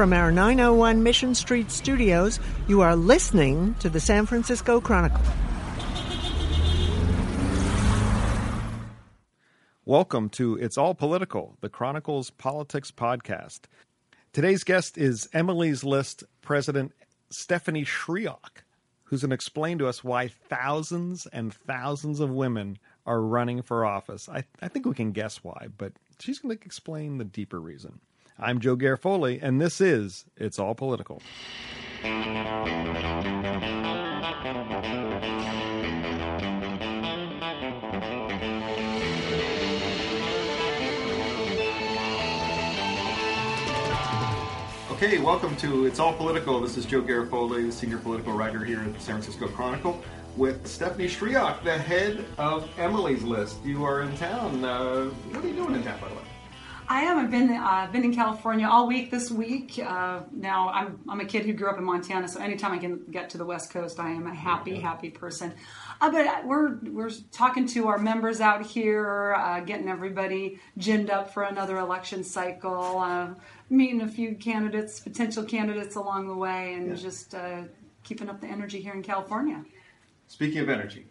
from our 901 Mission Street studios, you are listening to the San Francisco Chronicle. Welcome to It's All Political, the Chronicle's Politics Podcast. Today's guest is Emily's List President Stephanie Schriock, who's going to explain to us why thousands and thousands of women are running for office. I, I think we can guess why, but she's going to explain the deeper reason. I'm Joe Garofoli, and this is It's All Political. Okay, welcome to It's All Political. This is Joe Garofoli, senior political writer here at the San Francisco Chronicle, with Stephanie Schriock, the head of Emily's List. You are in town. Uh, what are you doing in town, by the way? I am. I've been uh, been in California all week this week. Uh, now I'm I'm a kid who grew up in Montana, so anytime I can get to the West Coast, I am a happy happy person. Uh, but we're we're talking to our members out here, uh, getting everybody ginned up for another election cycle. Uh, meeting a few candidates, potential candidates along the way, and yeah. just uh, keeping up the energy here in California. Speaking of energy,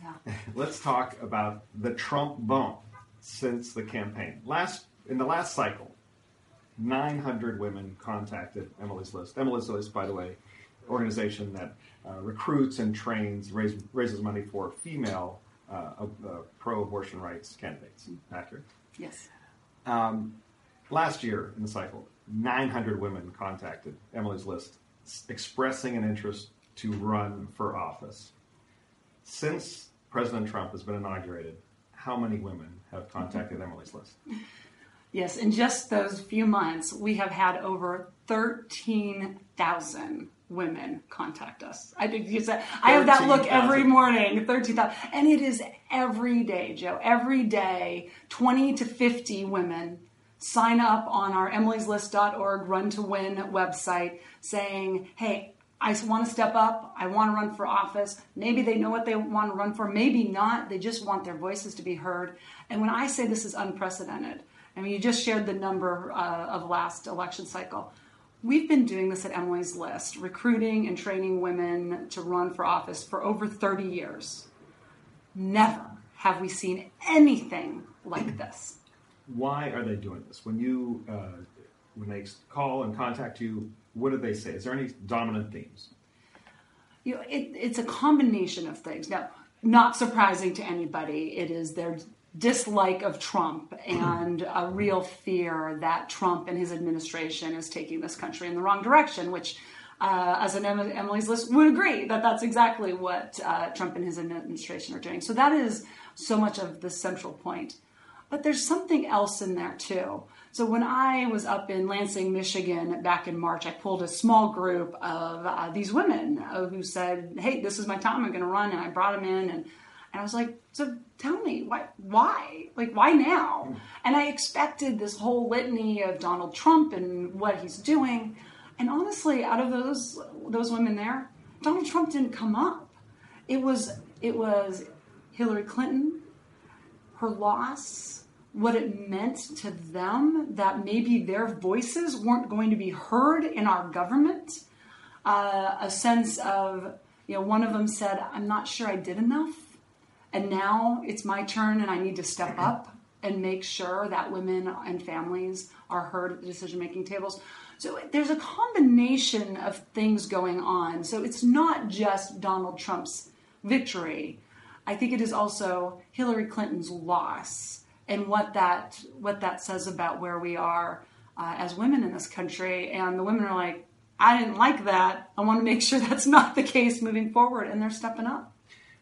yeah. let's talk about the Trump bump since the campaign. Last in the last cycle, 900 women contacted Emily's List. Emily's List, by the way, organization that uh, recruits and trains, raise, raises money for female uh, uh, pro-abortion rights candidates. Accurate. Yes. Um, last year in the cycle, 900 women contacted Emily's List expressing an interest to run for office. Since President Trump has been inaugurated, how many women have contacted Emily's List? Yes, in just those few months, we have had over 13,000 women contact us. I did use that. I have that look every morning, 13,000. And it is every day, Joe. Every day, 20 to 50 women sign up on our emilyslist.org run to win website saying, hey, I want to step up. I want to run for office. Maybe they know what they want to run for. Maybe not. They just want their voices to be heard. And when I say this is unprecedented, I mean, you just shared the number uh, of last election cycle. We've been doing this at Emily's List, recruiting and training women to run for office for over 30 years. Never have we seen anything like this why are they doing this? When you uh, when they call and contact you, what do they say? Is there any dominant themes? You know, it, it's a combination of things. Now, not surprising to anybody, it is their dislike of Trump and a real fear that Trump and his administration is taking this country in the wrong direction, which, uh, as an Emily's list, would agree that that's exactly what uh, Trump and his administration are doing. So that is so much of the central point. But there's something else in there too. So when I was up in Lansing, Michigan back in March, I pulled a small group of uh, these women uh, who said, "Hey, this is my time. I'm going to run," and I brought them in and. And I was like, so tell me, why, why? Like, why now? And I expected this whole litany of Donald Trump and what he's doing. And honestly, out of those those women there, Donald Trump didn't come up. It was it was Hillary Clinton, her loss, what it meant to them that maybe their voices weren't going to be heard in our government. Uh, a sense of, you know, one of them said, I'm not sure I did enough. And now it's my turn and I need to step up and make sure that women and families are heard at the decision making tables. So there's a combination of things going on. So it's not just Donald Trump's victory. I think it is also Hillary Clinton's loss and what that what that says about where we are uh, as women in this country. And the women are like, I didn't like that. I want to make sure that's not the case moving forward, and they're stepping up.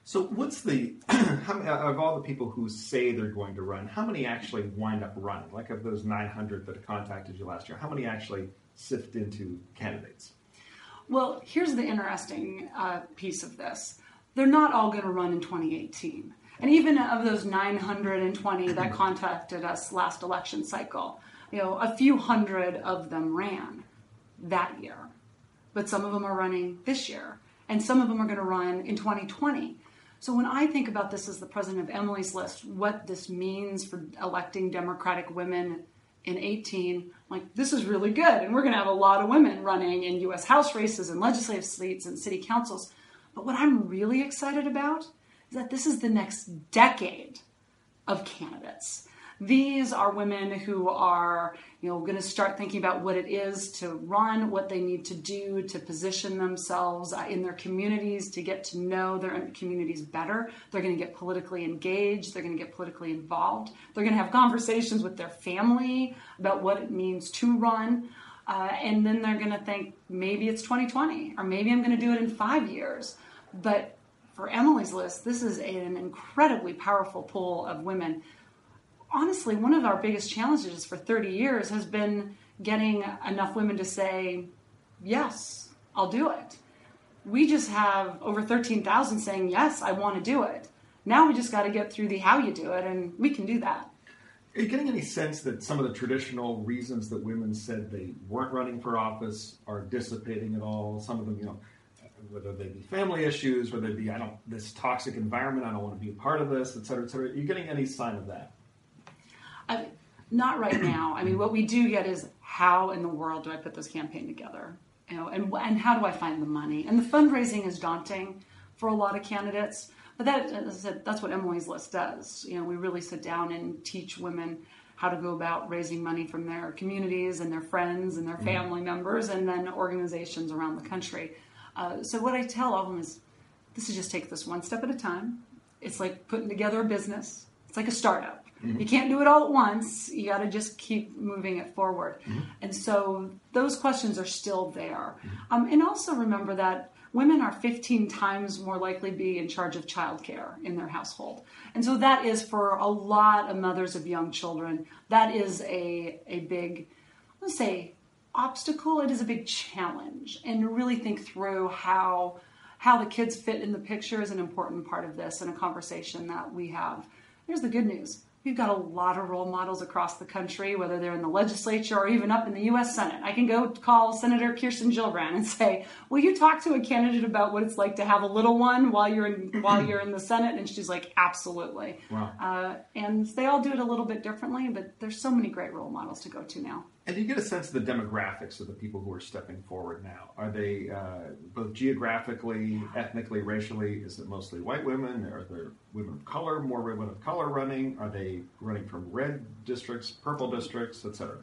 So, what's the how, of all the people who say they're going to run? How many actually wind up running? Like of those 900 that contacted you last year, how many actually sift into candidates? Well, here's the interesting uh, piece of this: they're not all going to run in 2018. And even of those 920 that contacted us last election cycle, you know, a few hundred of them ran that year. But some of them are running this year, and some of them are going to run in 2020. So when I think about this as the president of Emily's List, what this means for electing Democratic women in 18, like, this is really good. And we're going to have a lot of women running in US House races and legislative seats and city councils. But what I'm really excited about is that this is the next decade of candidates. These are women who are, you know, going to start thinking about what it is to run, what they need to do to position themselves uh, in their communities, to get to know their communities better. They're going to get politically engaged. They're going to get politically involved. They're going to have conversations with their family about what it means to run. Uh, and then they're going to think maybe it's 2020 or maybe I'm going to do it in five years. But for Emily's list, this is an incredibly powerful pool of women honestly, one of our biggest challenges for 30 years has been getting enough women to say, yes, I'll do it. We just have over 13,000 saying, yes, I want to do it. Now we just got to get through the how you do it, and we can do that. Are you getting any sense that some of the traditional reasons that women said they weren't running for office are dissipating at all? Some of them, you know, whether they be family issues, whether they be I don't this toxic environment, I don't want to be a part of this, et cetera, et cetera. Are you getting any sign of that? I, not right now. I mean, what we do get is how in the world do I put this campaign together? You know, and and how do I find the money? And the fundraising is daunting for a lot of candidates. But that, as I said, that's what Emily's List does. You know, we really sit down and teach women how to go about raising money from their communities and their friends and their mm-hmm. family members, and then organizations around the country. Uh, so what I tell all of them is, this is just take this one step at a time. It's like putting together a business. It's like a startup Mm-hmm. You can't do it all at once. You got to just keep moving it forward. Mm-hmm. And so those questions are still there. Mm-hmm. Um, and also remember that women are 15 times more likely to be in charge of childcare in their household. And so that is for a lot of mothers of young children, that is a, a big, let's say, obstacle. It is a big challenge. And to really think through how how the kids fit in the picture is an important part of this and a conversation that we have. Here's the good news We've got a lot of role models across the country, whether they're in the legislature or even up in the U.S. Senate. I can go call Senator Kirsten Gillibrand and say, "Will you talk to a candidate about what it's like to have a little one while you're in while you're in the Senate?" And she's like, "Absolutely." Wow. Uh, and they all do it a little bit differently, but there's so many great role models to go to now. And do you get a sense of the demographics of the people who are stepping forward now? Are they uh, both geographically, ethnically, racially? Is it mostly white women? Are there women of color, more women of color running? Are they running from red districts, purple districts, et cetera?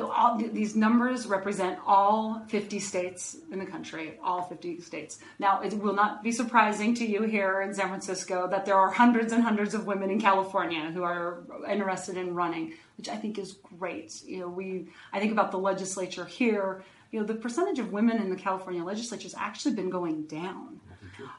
All, these numbers represent all 50 states in the country, all 50 states. Now, it will not be surprising to you here in San Francisco that there are hundreds and hundreds of women in California who are interested in running, which I think is great. You know, we I think about the legislature here. You know, the percentage of women in the California legislature has actually been going down.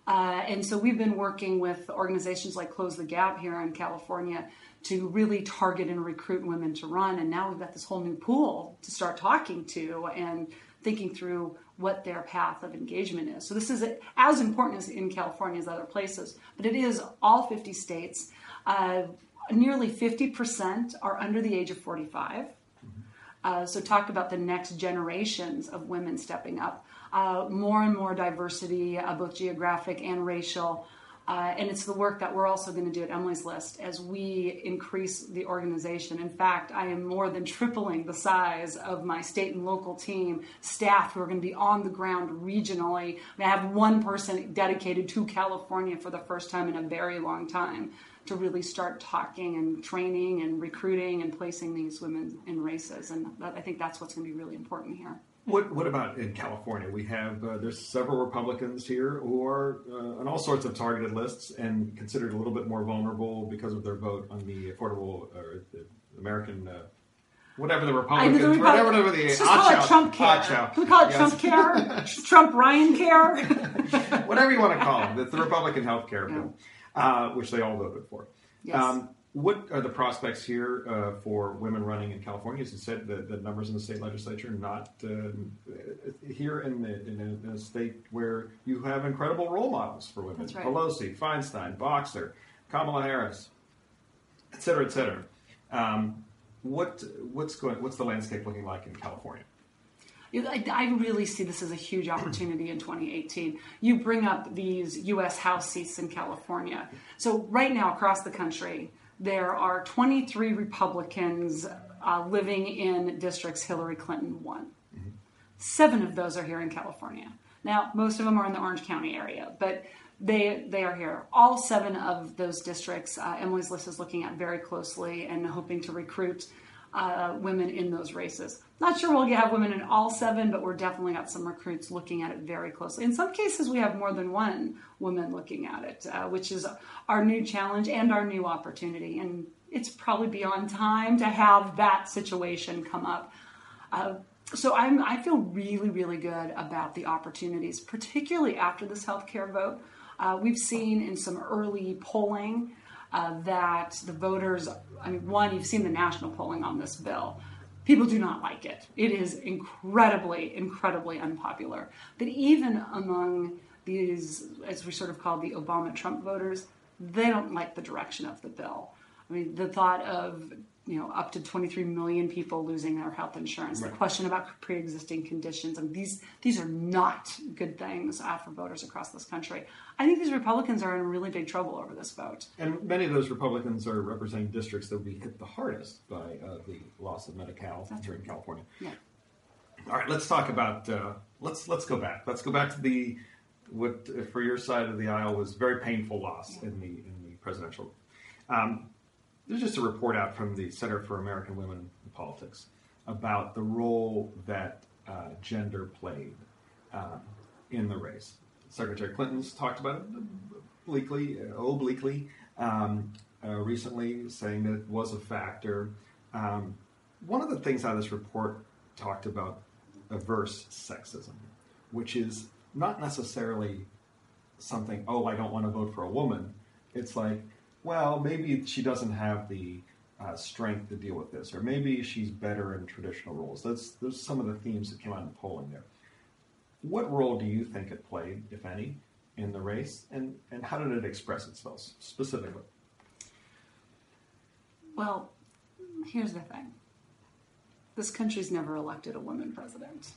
Uh, and so we've been working with organizations like Close the Gap here in California to really target and recruit women to run. And now we've got this whole new pool to start talking to and thinking through what their path of engagement is. So this is as important as in California as other places, but it is all 50 states. Uh, nearly 50% are under the age of 45. Uh, so talk about the next generations of women stepping up. Uh, more and more diversity, uh, both geographic and racial. Uh, and it's the work that we're also going to do at Emily's List as we increase the organization. In fact, I am more than tripling the size of my state and local team staff who are going to be on the ground regionally. I, have one person dedicated to California for the first time in a very long time to really start talking and training and recruiting and placing these women in races. And I think that's what's going to be really important here. What, what about in California? We have uh, there's several Republicans here who are uh, on all sorts of targeted lists and considered a little bit more vulnerable because of their vote on the affordable or the American. Uh, whatever the Republicans, the Republic, whatever the just call it Trump care. Can we call it yes. Trump care? Trump Ryan care? whatever you want to call it. It's the Republican health care bill, uh, which they all voted for. Yes. Um, what are the prospects here uh, for women running in California? As you said, the, the numbers in the state legislature, not uh, here in, the, in, a, in, a, state where you have incredible role models for women. Right. Pelosi, Feinstein, Boxer, Kamala Harris, et cetera, et cetera. Um, what, what's, going, what's the landscape looking like in California? I really see this as a huge opportunity in 2018. You bring up these U.S. House seats in California. So, right now, across the country, there are 23 Republicans uh, living in districts Hillary Clinton won. Seven of those are here in California. Now, most of them are in the Orange County area, but they they are here. All seven of those districts, uh, Emily's List is looking at very closely and hoping to recruit uh, women in those races. Not sure we'll have women in all seven, but we're definitely got some recruits looking at it very closely. In some cases, we have more than one woman looking at it, uh, which is our new challenge and our new opportunity. And it's probably beyond time to have that situation come up. Uh, so I'm, I feel really, really good about the opportunities, particularly after this healthcare vote. Uh, we've seen in some early polling uh, that the voters, I mean, one, you've seen the national polling on this bill. People do not like it. It is incredibly, incredibly unpopular. But even among these, as we sort of call the Obama Trump voters, they don't like the direction of the bill. I mean, the thought of you know up to 23 million people losing their health insurance. Right. the question about pre-existing conditions and these these are not good things uh, for voters across this country. I think these republicans are in really big trouble over this vote. And many of those republicans are representing districts that will be hit the hardest by uh, the loss of Medi-Cal That's here right. in california. Yeah. All right let's talk about uh, let's let's go back. Let's go back to the what for your side of the aisle was very painful loss yeah. in the in the presidential. Um, there's just a report out from the Center for American Women in Politics about the role that uh, gender played uh, in the race. Secretary Clinton's talked about it obliquely, uh, obliquely um, uh, recently, saying that it was a factor. Um, one of the things out of this report talked about averse sexism, which is not necessarily something, oh, I don't want to vote for a woman. It's like, well, maybe she doesn't have the uh, strength to deal with this, or maybe she's better in traditional roles. That's those some of the themes that came out in the polling there. What role do you think it played, if any, in the race, and and how did it express itself specifically? Well, here's the thing. This country's never elected a woman president.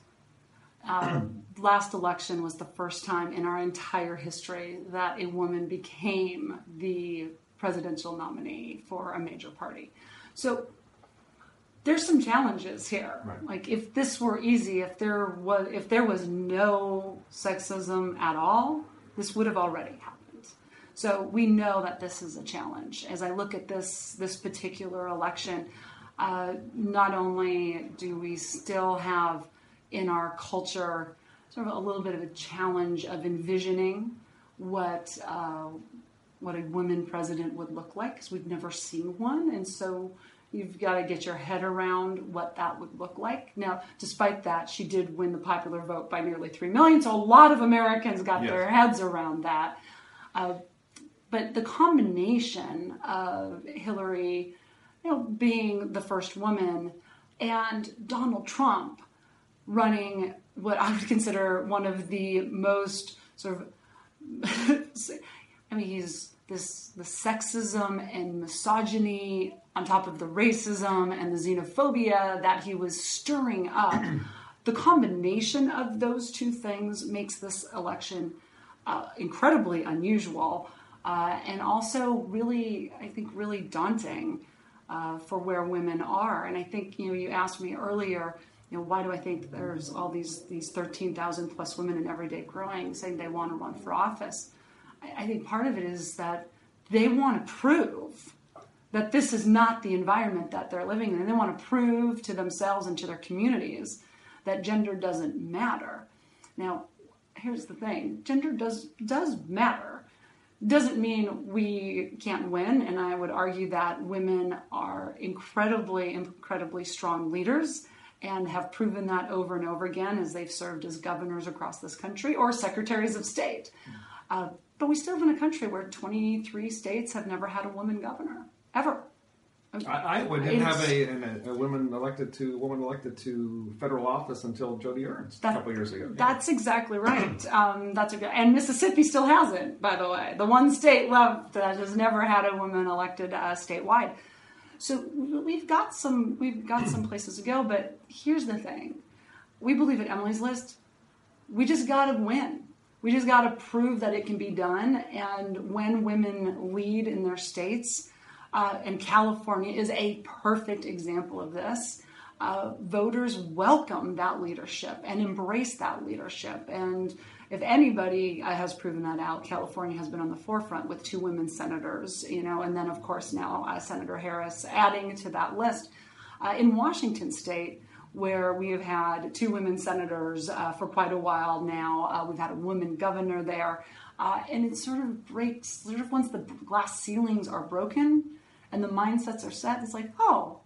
Um, last election was the first time in our entire history that a woman became the presidential nominee for a major party. So there's some challenges here. Right. Like if this were easy, if there was if there was no sexism at all, this would have already happened. So we know that this is a challenge. As I look at this this particular election, uh, not only do we still have in our culture sort of a little bit of a challenge of envisioning what uh, what a women president would look like because we've never seen one. And so you've got to get your head around what that would look like. Now, despite that, she did win the popular vote by nearly 3 million. So a lot of Americans got yes. their heads around that. Uh, but the combination of Hillary you know, being the first woman and Donald Trump running what I would consider one of the most sort of I mean, he's this the sexism and misogyny on top of the racism and the xenophobia that he was stirring up. the combination of those two things makes this election uh, incredibly unusual uh, and also really, I think, really daunting uh, for where women are. And I think you know, you asked me earlier. You know, why do I think there's all these these 13,000 plus women in everyday growing saying they want to run for office? I think part of it is that they want to prove that this is not the environment that they're living in. And they want to prove to themselves and to their communities that gender doesn't matter. Now, here's the thing gender does, does matter. Doesn't mean we can't win, and I would argue that women are incredibly, incredibly strong leaders and have proven that over and over again as they've served as governors across this country or secretaries of state. Uh, but we still live in a country where 23 states have never had a woman governor, ever. I, I didn't have a, a, a, woman elected to woman elected to federal office until Joni Ernst that, a couple years ago. That's exactly right. Um, that's a and Mississippi still hasn't, by the way. The one state left that has never had a woman elected uh, statewide. So we've got some we've got some places to go. But here's the thing: we believe at Emily's List, we just got to win. We just got to prove that it can be done. And when women lead in their states, uh, and California is a perfect example of this. Uh, voters welcome that leadership and embrace that leadership. And if anybody uh, has proven that out, California has been on the forefront with two women senators, you know, and then of course now uh, Senator Harris adding to that list. Uh, in Washington State, where we have had two women senators uh, for quite a while now, uh, we've had a woman governor there, uh, and it sort of breaks. Sort of once the glass ceilings are broken and the mindsets are set, it's like, oh,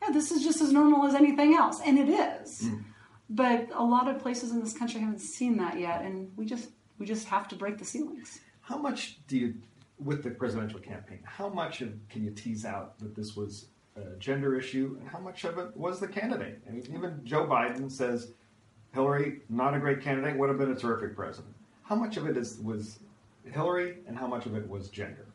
yeah, this is just as normal as anything else, and it is. Mm. But a lot of places in this country haven't seen that yet, and we just we just have to break the ceilings. How much do you, with the presidential campaign, how much of, can you tease out that this was a gender issue, and how much of it was the candidate? I mean, even Joe Biden says Hillary, not a great candidate, would have been a terrific president. How much of it is was Hillary, and how much of it was gender?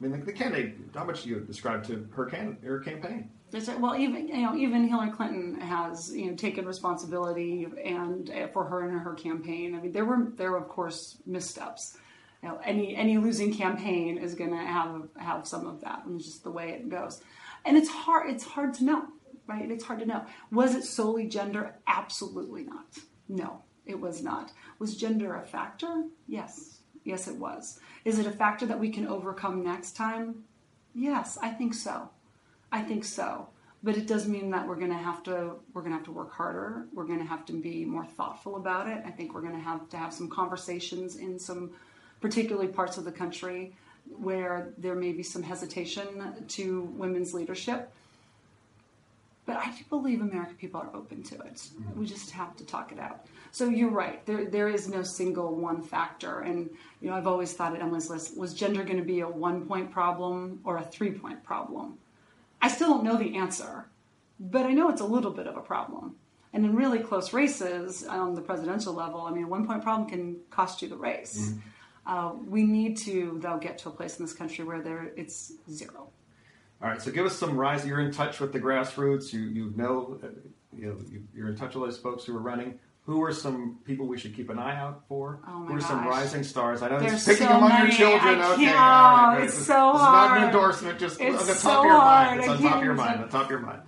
I mean, the, the candidate. How much do you describe to her can her campaign? Well, even you know, even Hillary Clinton has you know taken responsibility and uh, for her and her campaign. I mean, there were there were of course missteps. You know, any any losing campaign is going to have have some of that, and it's just the way it goes. And it's hard it's hard to know, right? It's hard to know. Was it solely gender? Absolutely not. No, it was not. Was gender a factor? Yes. Yes, it was. Is it a factor that we can overcome next time? Yes, I think so. I think so. But it does mean that we're going to have to we're going to have to work harder. We're going to have to be more thoughtful about it. I think we're going to have to have some conversations in some particularly parts of the country where there may be some hesitation to women's leadership. But I do believe American people are open to it. Mm-hmm. We just have to talk it out. So you're right. There there is no single one factor. And you know, I've always thought at Emily's list was gender going to be a one point problem or a three point problem? I still don't know the answer, but I know it's a little bit of a problem. And in really close races on the presidential level, I mean, a one point problem can cost you the race. Mm-hmm. Uh, we need to, though, get to a place in this country where there it's zero. All right, so give us some rise. You're in touch with the grassroots. You you know, you know, you're in touch with those folks who are running. Who are some people we should keep an eye out for? Oh Who are gosh. some rising stars? I know There's it's picking so among many. your children. I okay, can't. right, It's this, so this is not an endorsement. Just It's on the top so of your hard. mind. It's on top of your mind. On top of your mind.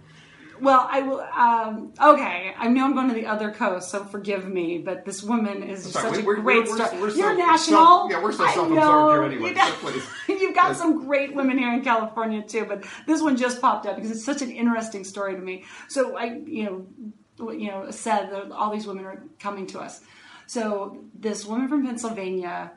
Well, I will. Um, okay, I know I'm going to the other coast, so forgive me. But this woman is such a we're- great we're- star. we're so You're national. self- yeah, we're so self-absorbed here anyway, You know, so you've got some great women here in California too, but this one just popped up because it's such an interesting story to me. So I, you know, you know, said that all these women are coming to us. So this woman from Pennsylvania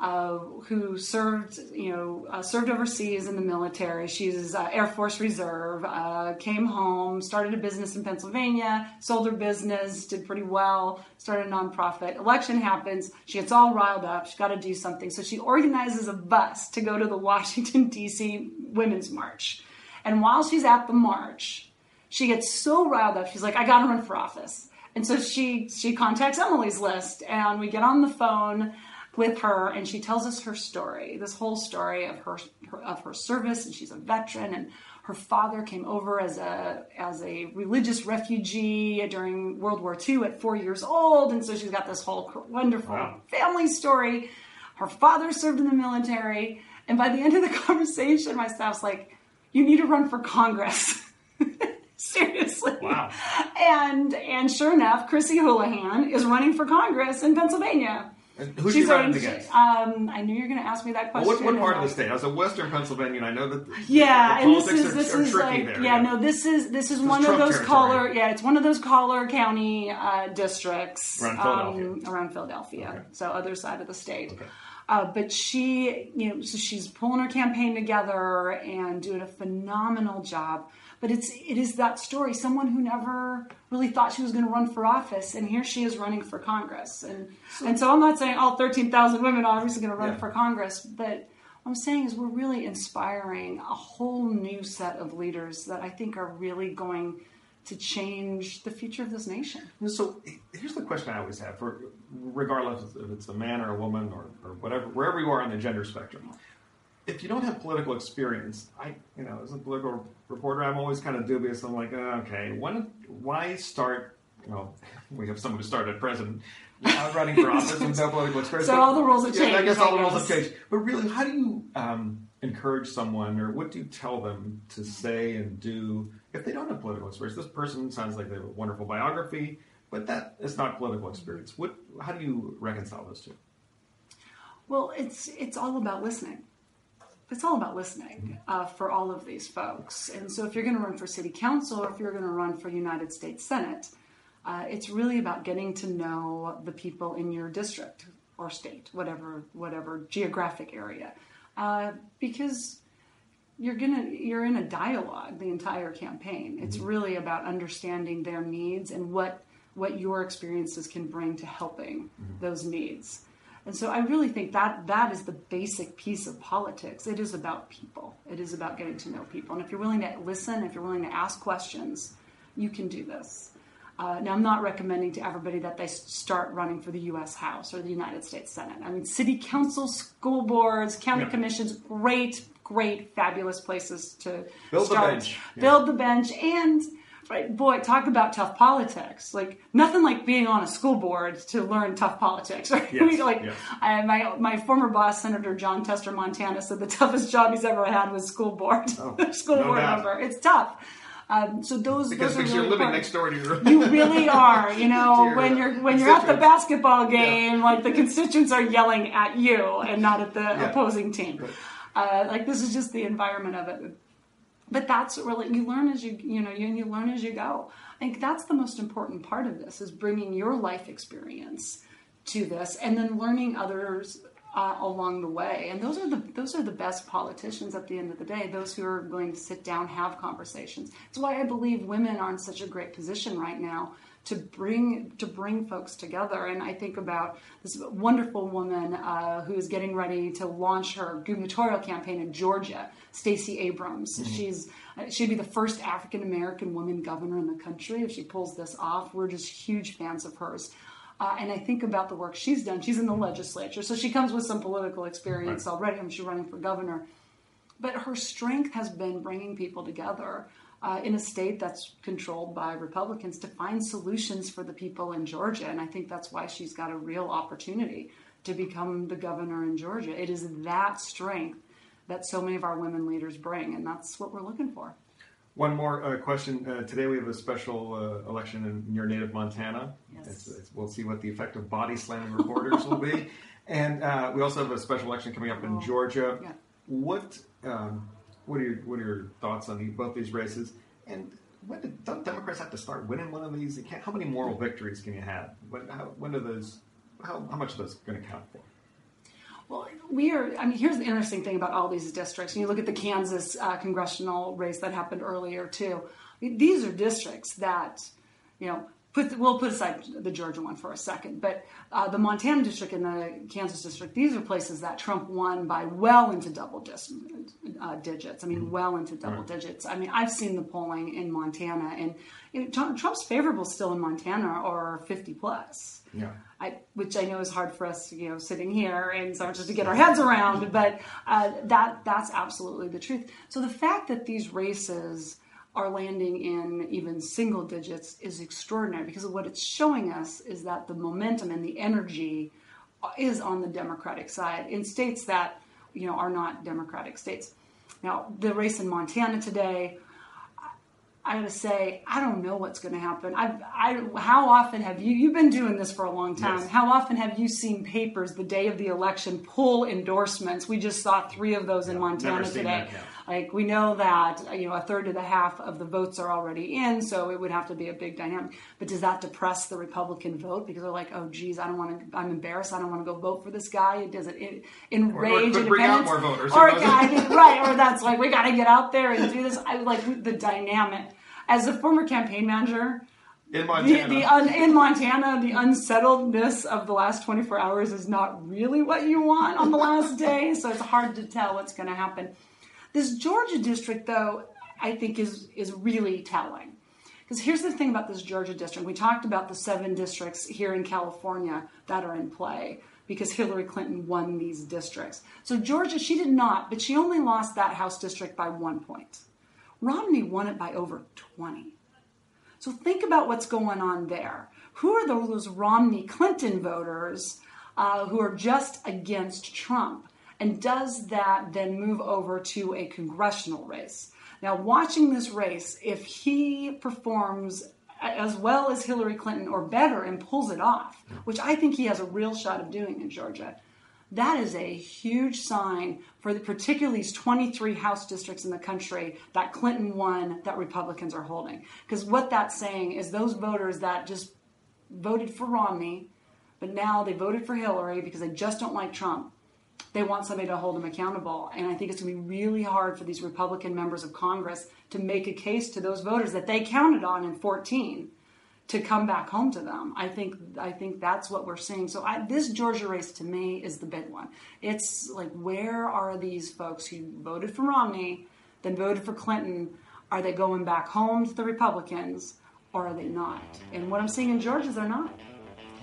uh, who served, you know, uh, served overseas in the military. She's uh, Air Force Reserve. Uh, came home, started a business in Pennsylvania, sold her business, did pretty well, started a nonprofit. Election happens. She gets all riled up. She's got to do something, so she organizes a bus to go to the Washington D.C. Women's March. And while she's at the march, she gets so riled up. She's like, "I got to run for office." And so she she contacts Emily's list, and we get on the phone with her, and she tells us her story, this whole story of her, her of her service, and she's a veteran, and her father came over as a as a religious refugee during World War II at four years old, and so she's got this whole wonderful Wow. family story. Her father served in the military, and by the end of the conversation, my staff's like, "You need to run for Congress." Seriously. Wow. And and sure enough, Chrissy Houlahan is running for Congress in Pennsylvania. And who's she running against? Um, I knew you were going to ask me that Well, question. what, what part of the state? I was in Western Pennsylvania, and I know that the, Yeah, the and this is are, this are is like there. yeah, no, this is this is This one is of those territory. collar yeah, it's one of those collar county uh, districts Around Philadelphia. um, around Philadelphia, Okay. so other side of the state. Okay. Uh, but she, you know, so she's pulling her campaign together and doing a phenomenal job. But it's it is that story. Someone who never really thought she was going to run for office, and here she is running for Congress. And and so I'm not saying all 13,000 women are obviously going to run Yeah. for Congress, but what I'm saying is we're really inspiring a whole new set of leaders that I think are really going to change the future of this nation. So here's the question I always have, for regardless if it's a man or a woman or, or whatever, wherever you are on the gender spectrum. If you don't have political experience, I, you know, as a political reporter, I'm always kind of dubious. I'm like, okay, when, why start? Well, we have someone who started president uh, running for office with no political experience. So but- all the rules have yeah, I changed, guess I all the rules have guess. changed. But really, how do you? Um, encourage someone, or what do you tell them to say and do if they don't have political experience? This person sounds like they have a wonderful biography, but that is not political experience. What? How do you reconcile those two? Well, it's it's all about listening. It's all about listening uh, for all of these folks. And so, if you're going to run for city council or if you're going to run for United States Senate, uh, it's really about getting to know the people in your district or state, whatever whatever geographic area, uh, because you're gonna you're in a dialogue the entire campaign. It's really about understanding their needs and what what your experiences can bring to helping mm-hmm. those needs. And so I really think that that is the basic piece of politics. It is about people. It is about getting to know people. And if you're willing to listen, if you're willing to ask questions, you can do this. Uh, now, I'm not recommending to everybody that they start running for the U.S. House or the United States Senate. I mean, city council, school boards, county yeah. commissions, great, great, fabulous places to build start. the bench. Build yeah. the bench and right, boy, talk about tough politics. Like nothing like being on a school board to learn tough politics. Right? Yes, like yes. I, my my former boss, Senator Jon Tester Montana, said the toughest job he's ever had was school board. Oh, school no board doubt. member. It's tough. Um, so those because, those because are really you're living hard. next door to your You really are. You know, when you're when you're at the basketball game, like the constituents are yelling at you and not at the Yeah. opposing team. Right. Uh, like this is just the environment of it. But that's really you learn as you you know you you learn as you go. I think that's the most important part of this is bringing your life experience to this, and then learning others uh, along the way. And those are the those are the best politicians at the end of the day. Those who are going to sit down, have conversations. It's why I believe women are in such a great position right now to bring to bring folks together. And I think about this wonderful woman uh, who is getting ready to launch her gubernatorial campaign in Georgia, Stacey Abrams. She's uh, she'd be the first African American woman governor in the country if she pulls this off. We're just huge fans of hers. Uh, and I think about the work she's done. She's in the legislature, so she comes with some political experience Right. already. I mean, she's running for governor but her strength has been bringing people together uh, in a state that's controlled by Republicans to find solutions for the people in Georgia. And I think that's why she's got a real opportunity to become the governor in Georgia. It is that strength that so many of our women leaders bring, and that's what we're looking for. One more uh, question. Uh, today we have a special uh, election in your native Montana. Yes. It's, it's, we'll see what the effect of body slamming reporters will be. And uh, we also have a special election coming up in Oh, Georgia. yeah. What um, what are your what are your thoughts on both these races? And when do, don't Democrats have to start winning one of these? How many moral victories can you have? When, how, when are those? How, how much are those going to count for? Well, we are. I mean, here's the interesting thing about all these districts. And you look at the Kansas uh, congressional race that happened earlier too. These are districts that, you know, put we'll put aside the Georgia one for a second, but uh, the Montana district and the Kansas district. These are places that Trump won by well into double dis, uh, digits. I mean, well into double Right. digits. I mean, I've seen the polling in Montana, and you know, Trump's favorable still in Montana or 50 plus. Yeah. I, which I know is hard for us, you know, sitting here and San Francisco to get our heads around, but uh, that that's absolutely the truth. So the fact that these races are landing in even single digits is extraordinary because what it's showing us is that the momentum and the energy is on the Democratic side in states that you know are not Democratic states. Now the race in Montana today. I gotta say, I don't know what's going to happen. I, I, how often have you? You've been doing this for a long time. Yes. How often have you seen papers the day of the election pull endorsements? We just saw three of those in Montana today. that, yeah. Like we know that you know a third to the half of the votes are already in, so it would have to be a big dynamic. But does that depress the Republican vote because they're like, oh geez, I don't want to. I'm embarrassed. I don't want to go vote for this guy. Does it en- enrage could bring out more voters. Or, yeah, I mean, right? Or that's like we got to get out there and do this. I like the dynamic. As a former campaign manager, In the, Montana. the un, in Montana, the unsettledness of the last 24 hours is not really what you want on the last day, so it's hard to tell what's going to happen. This Georgia district, though, I think is is really telling. Because here's the thing about this Georgia district. We talked about the seven districts here in California that are in play because Hillary Clinton won these districts. So Georgia, she did not, but she only lost that House district by one point. Romney won it by over 20. So think about what's going on there. Who are those Romney Clinton voters uh, who are just against Trump? And does that then move over to a congressional race? Now, watching this race, if he performs as well as Hillary Clinton or better and pulls it off, which I think he has a real shot of doing in Georgia, that is a huge sign for the, particularly these 23 House districts in the country that Clinton won that Republicans are holding. Because what that's saying is those voters that just voted for Romney, but now they voted for Hillary because they just don't like Trump. They want somebody to hold them accountable. And I think it's going to be really hard for these Republican members of Congress to make a case to those voters that they counted on in 14 to come back home to them. I think I think that's what we're seeing. So I, this Georgia race to me is the big one. It's like where are these folks who voted for Romney, then voted for Clinton? Are they going back home to the Republicans, or are they not? And what I'm seeing in Georgia is they're not.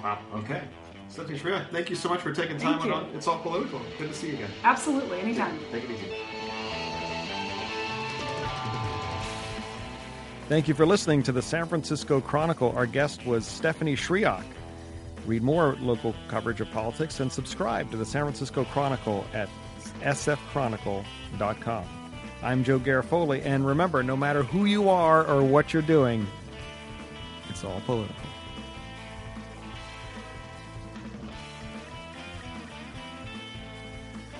Wow. Okay. Stephanie Schriock, thank you so much for taking time Thank you. on It's All Political. Good to see you again. Absolutely, anytime. Take it easy. Thank you for listening to the San Francisco Chronicle. Our guest was Stephanie Schriock. Read more local coverage of politics and subscribe to the San Francisco Chronicle at sfchronicle.com. I'm Joe Garofoli, and remember, no matter who you are or what you're doing, it's all political.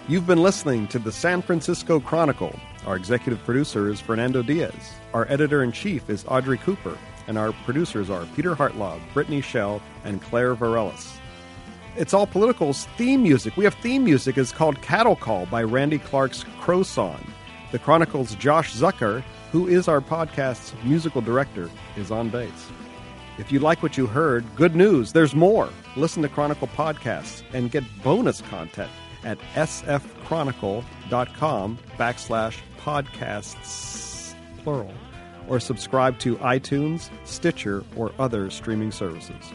You've been listening to the San Francisco Chronicle. Our executive producer is Fernando Diaz. Our editor in chief is Audrey Cooper. And our producers are Peter Hartlaub, Brittany Shell, and Claire Varelis. It's All Political's theme music. We have theme music. It's called Cattle Call by Randy Clark's Crow Song. The Chronicle's Josh Zucker, who is our podcast's musical director, is on bass. If you like what you heard, good news, there's more. Listen to Chronicle podcasts and get bonus content at sfchronicle.com backslash podcasts, plural, or subscribe to iTunes, Stitcher, or other streaming services.